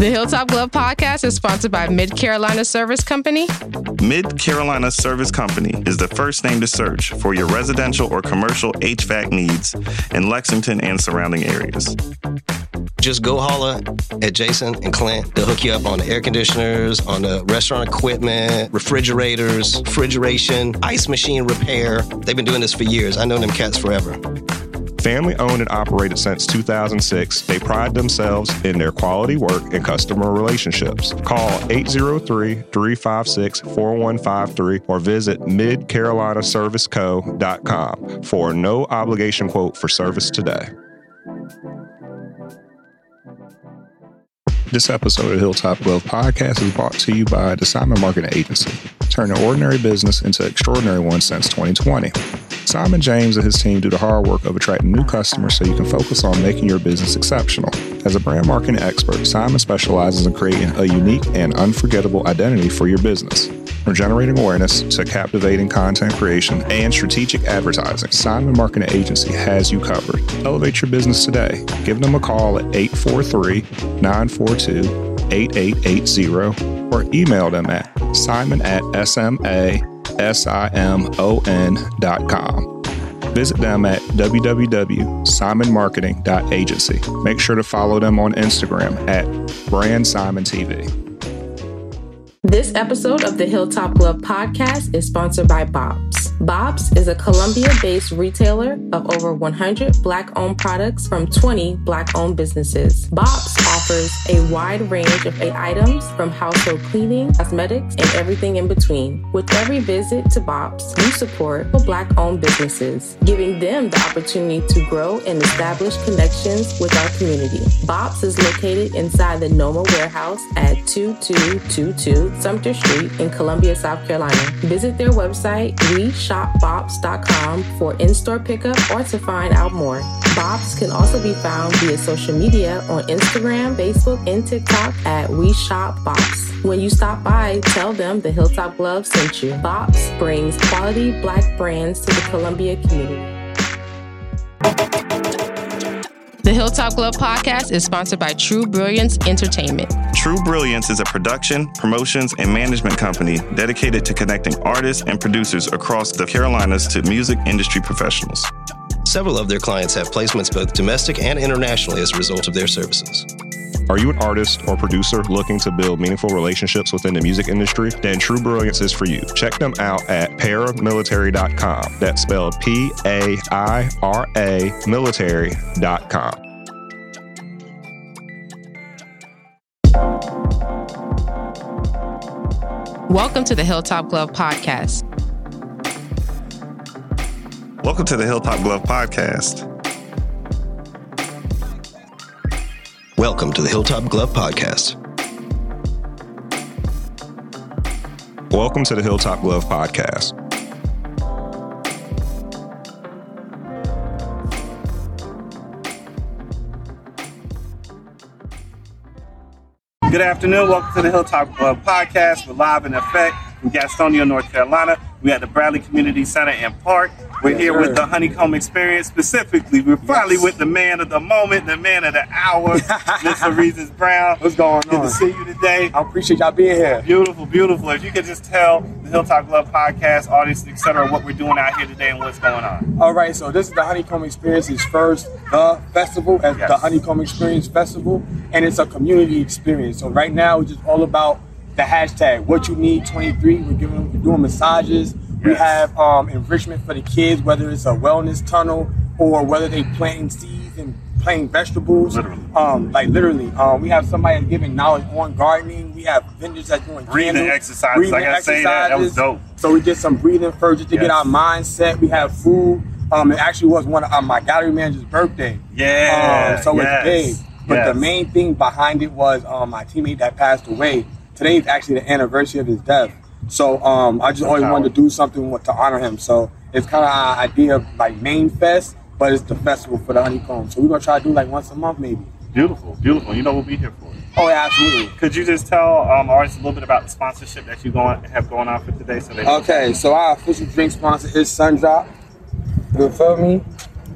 The Hilltop Glove podcast is sponsored by Mid Carolina Service Company. Mid Carolina Service Company is the first name to search for your residential or commercial HVAC needs in Lexington and surrounding areas. Just go holla at Jason and Clint. They'll hook you up on the air conditioners, on the restaurant equipment, refrigerators, refrigeration, ice machine repair. They've been doing this for years. I know them cats forever. Family owned and operated since 2006, they pride themselves in their quality work and customer relationships. Call 803 356 4153 or visit midcarolinaserviceco.com for a no obligation quote for service today. This episode of Hilltop Wealth Podcast is brought to you by the Simon Marketing Agency, turning ordinary business into extraordinary one since 2020. Simon James and his team do the hard work of attracting new customers so you can focus on making your business exceptional. As a brand marketing expert, Simon specializes in creating a unique and unforgettable identity for your business. From generating awareness to captivating content creation and strategic advertising, Simon Marketing Agency has you covered. Elevate your business today. Give them a call at 843 942 8880 or email them at simon at sma S-I-M-O-N.com. Visit them at www.simonmarketing.agency. Make sure to follow them on Instagram at Brand Simon TV. This episode of the Hilltop Glove podcast is sponsored by BOPs. BOPs is a Columbia based retailer of over 100 Black owned products from 20 Black owned businesses. BOPs offers a wide range of items from household cleaning, cosmetics, and everything in between. With every visit to BOPs, you support Black owned businesses, giving them the opportunity to grow and establish connections with our community. BOPs is located inside the Noma warehouse at 2222 Sumter Street in Columbia, South Carolina. Visit their website, weshopbobs.com for in-store pickup or to find out more. BOPs can also be found via social media on Instagram, Facebook, and TikTok at We Shop BOPs. When you stop by, tell them the Hilltop Glove sent you. BOPs brings quality black brands to the Columbia community. The Hilltop Glove podcast is sponsored by True Brilliance Entertainment. True Brilliance is a production, promotions, and management company dedicated to connecting artists and producers across the Carolinas to music industry professionals. Several of their clients have placements both domestic and internationally as a result of their services. Are you an artist or producer looking to build meaningful relationships within the music industry? Then True Brilliance is for you. Check them out at paramilitary.com. That's spelled P A I R A military.com. Welcome to the Hilltop Glove podcast. Welcome to the Hilltop Glove podcast. Welcome to the Hilltop Glove Podcast. Welcome to the Hilltop Glove Podcast. Good afternoon. Welcome to the Hilltop Glove Podcast. We're live in effect from Gastonia, North Carolina. We're at the Bradley Community Center and Park. We're here with the Honeycomb Experience. Specifically, we're finally with the man of the moment, the man of the hour, Mr. Reasons Brown. What's going Good on? Good to see you today. I appreciate y'all being here. Beautiful, beautiful. If you could just tell the Hilltop Glove Podcast audience, etc., what we're doing out here today and what's going on. All right, so this is the Honeycomb Experience's first the festival at Yes. the Honeycomb Experience Festival, and it's a community experience. So right now, it's just all about the hashtag What You Need 23. We're giving, we're doing massages. We have um, enrichment for the kids, whether it's a wellness tunnel or whether they planting seeds and planting vegetables. Literally. Um, like literally. Um, we have somebody that's giving knowledge on gardening. We have vendors that's doing Breathing candles, exercises. I gotta say that. That was dope. So we did some breathing first just to Yes. get our mindset. We have food. Um, it actually was one of uh, my gallery manager's birthday. Yeah. Um, so yes, it's big. But yes. the main thing behind it was um, my teammate that passed away. Today is actually the anniversary of his death. So um, I just always wanted to do something to honor him. So it's kind of our idea of like main fest, but it's the festival for the honeycomb. So we're gonna try to do like once a month maybe. Beautiful, beautiful. You know we'll be here for it. Oh yeah, absolutely. Could you just tell um, artists a little bit about the sponsorship that you going have going on for today? So they Okay, so our official drink sponsor is Sundrop. You feel me?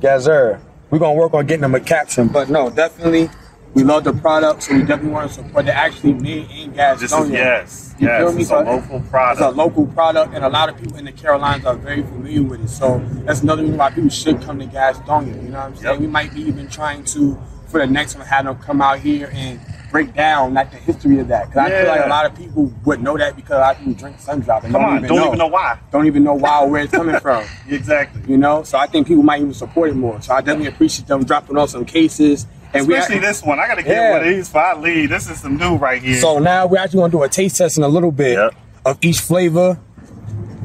Gazer. We're gonna work on getting them a caption, but no, definitely We love the product, so we definitely want to support it. Actually made in Gastonia. This is yes, You yes. feel me? It's a local It's a product. local product, and a lot of people in the Carolinas are very familiar with it. So that's another reason why people should come to Gastonia. You know what I'm saying? Yep. We might be even trying to, for the next one, have them come out here and break down like the history of that. Because I feel like a lot of people would know that because a lot of people drink Sundrop and Come don't, on, even, don't know, even know why. don't even know why or where it's coming from. Exactly. You know, so I think people might even support it more. So I definitely appreciate them dropping off some cases. And Especially we this one. I gotta get Yeah. one of these for I leave. This is some new right here. So now we're actually gonna do a taste test in a little bit Yep. of each flavor,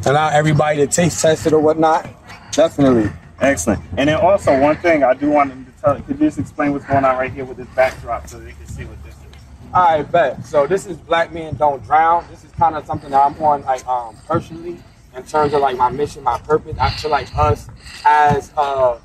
allow everybody to taste test it or whatnot. Definitely. Excellent. And then also one thing I do want to tell. you, Could you just explain what's going on right here with this backdrop so they can see what this is? All right, bet. So this is Black Men Don't Drown. This is kind of something that I'm on, like, um, personally, in terms of like my mission, my purpose. I feel like us as uh,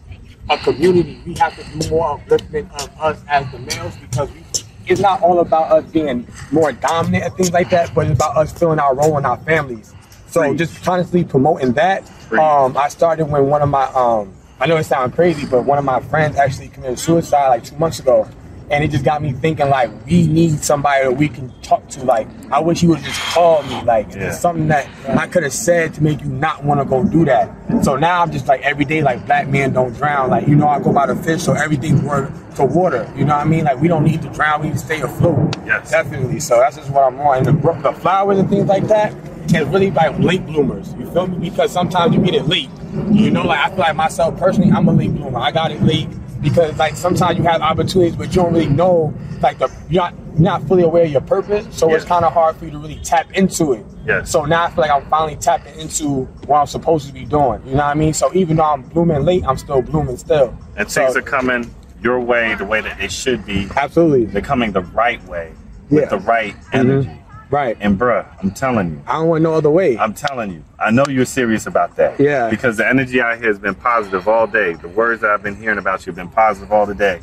a community, we have to do more upliftment of us as the males because we, it's not all about us being more dominant and things like that, but it's about us filling our role in our families. So Preach. just constantly promoting that. Um, I started when one of my um, I know it sounds crazy, but one of my friends actually committed suicide like two months ago. And it just got me thinking like we need somebody that we can talk to. Like I wish he would just call me. Like Yeah. it's something that I could have said to make you not want to go do that. So now I'm just like every day like black men don't drown. Like you know I go by the fish, so everything's word to water. You know what I mean? Like we don't need to drown, we need to stay afloat. Yes. Definitely. So that's just what I'm on. And the, the flowers and things like that, it's really like late bloomers. You feel me? Because sometimes you get it late. You know, like I feel like myself personally, I'm a late bloomer. I got it late because like sometimes you have opportunities, but you don't really know like the you're not you're not fully aware of your purpose. So it's kind of hard for you to really tap into it. Yes. So now I feel like I'm finally tapping into what I'm supposed to be doing. You know what I mean? So even though I'm blooming late, I'm still blooming still. And So- things are coming your way the way that they should be. absolutely They're coming the right way with Yeah. the right mm-hmm. energy. Right. And bruh, I'm telling you, I don't want no other way. I'm telling you, I know you're serious about that. Yeah. Because the energy out here has been positive all day. The words that I've been hearing about you have been positive all the day.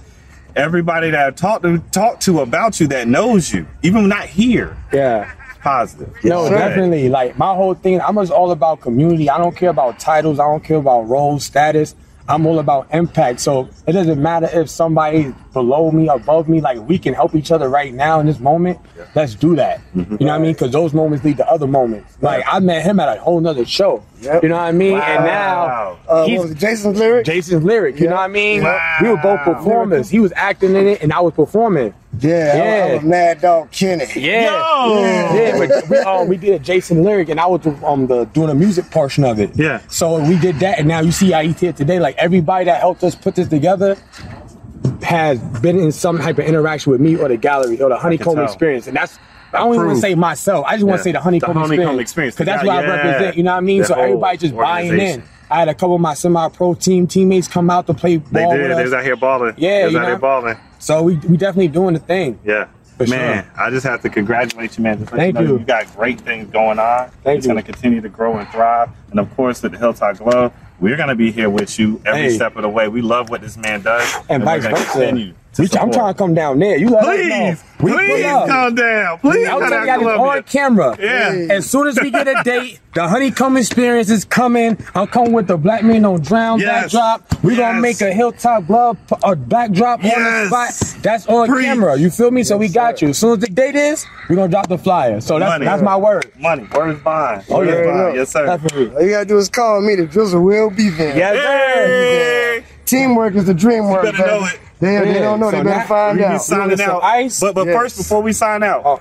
Everybody that I've talked to talked to about you that knows you, even not here, yeah. positive. No, Okay. definitely. Like my whole thing, I'm just all about community. I don't care about titles. I don't care about roles, status. I'm all about impact. So it doesn't matter if somebody below me, above me, like we can help each other right now in this moment. Let's do that. Mm-hmm. You know what I mean? Because those moments lead to other moments. Like I met him at a whole nother show. Yep. You know what I mean? And now Uh, he's what was it, Jason's lyric? Jason's lyric. You know what I mean? Wow. We were both performers. He was acting in it, and I was performing. Yeah, Yeah. I'm, I'm a mad dog Kenny. Yeah. Yo! Yeah, but we um we did a Jason lyric and I was the, um the doing the music portion of it. Yeah. So we did that and now you see how he's here today. Like everybody that helped us put this together has been in some type of interaction with me or the gallery or the honeycomb experience. And that's I don't even want to say myself. I just want to say the honeycomb, The honeycomb experience. experience. Because that's Yeah, what I represent. You know what I mean? the so whole everybody just buying in. I had a couple of my semi-pro team teammates come out to play They did. They was out here balling. Yeah, they was out know? here balling. So we we definitely doing the thing. Yeah. For man, I just have to congratulate you, man. Just Thank you. Know you. You got great things going on. Thank it's you. going to continue to grow and thrive. And of course, at the Hilltop Glove, we're going to be here with you every Hey. step of the way. We love what this man does, And we're vice versa. Continue to We- I'm trying to come down there. You let us know. Please, We pull please up. calm down. Please I'll come tell down y'all Columbia. on camera. Yeah. As soon as we get a date, the honeycomb experience is coming. I'm coming with the Black Men Don't Drown Yes. backdrop. We're gonna make a hilltop glove p- a backdrop on the Yes. spot. That's on Preach. camera. You feel me? So we got you. As soon as the date is, we're gonna drop the flyer. So that's Money. that's my word. Money, word is bond. Oh, yeah. is bond. Yeah. Yes, sir. Definitely. All you gotta do is call me. The drizzle will be there. Yes, sir. Hey. Teamwork is the dream work. better baby. know it. They, they don't know. So they better now find We be out. signing get some out. ice? But but Yes. first, before we sign out, Oh.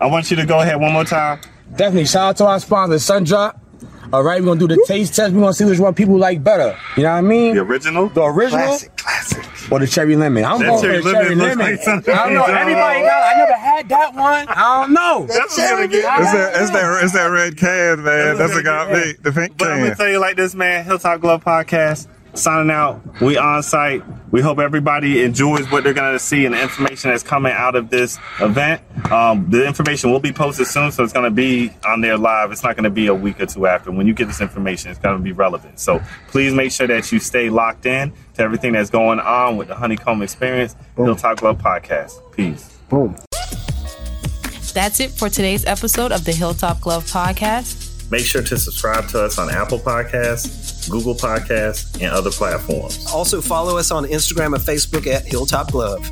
I want you to go ahead one more time. Definitely. Shout out to our sponsor, Sun Drop. All right, we're gonna do the taste test. We're gonna see which one people like better. You know what I mean? The original. The original Classic, classic. or the cherry lemon. I'm That going cherry for the cherry lemon looks like I don't know. you Everybody know. got. I never had that one. I don't know. That's what's gonna get. I It's that, it's that, it's that red can, man. That's what got me. The pink But I'm gonna tell you like this, man. Hilltop Glove Podcast signing out. We on site. We hope everybody enjoys what they're gonna see and the information that's coming out of this event. Um, the information will be posted soon, so it's gonna be on there live. It's not gonna be a week or two after. When you get this information, it's gonna be relevant. So please make sure that you stay locked in to everything that's going on with the Honeycomb Experience Hilltop Glove Podcast. Peace. Boom. That's it for today's episode of the Hilltop Glove Podcast. Make sure to subscribe to us on Apple Podcasts, Google Podcasts, and other platforms. Also, follow us on Instagram and Facebook at Hilltop Glove.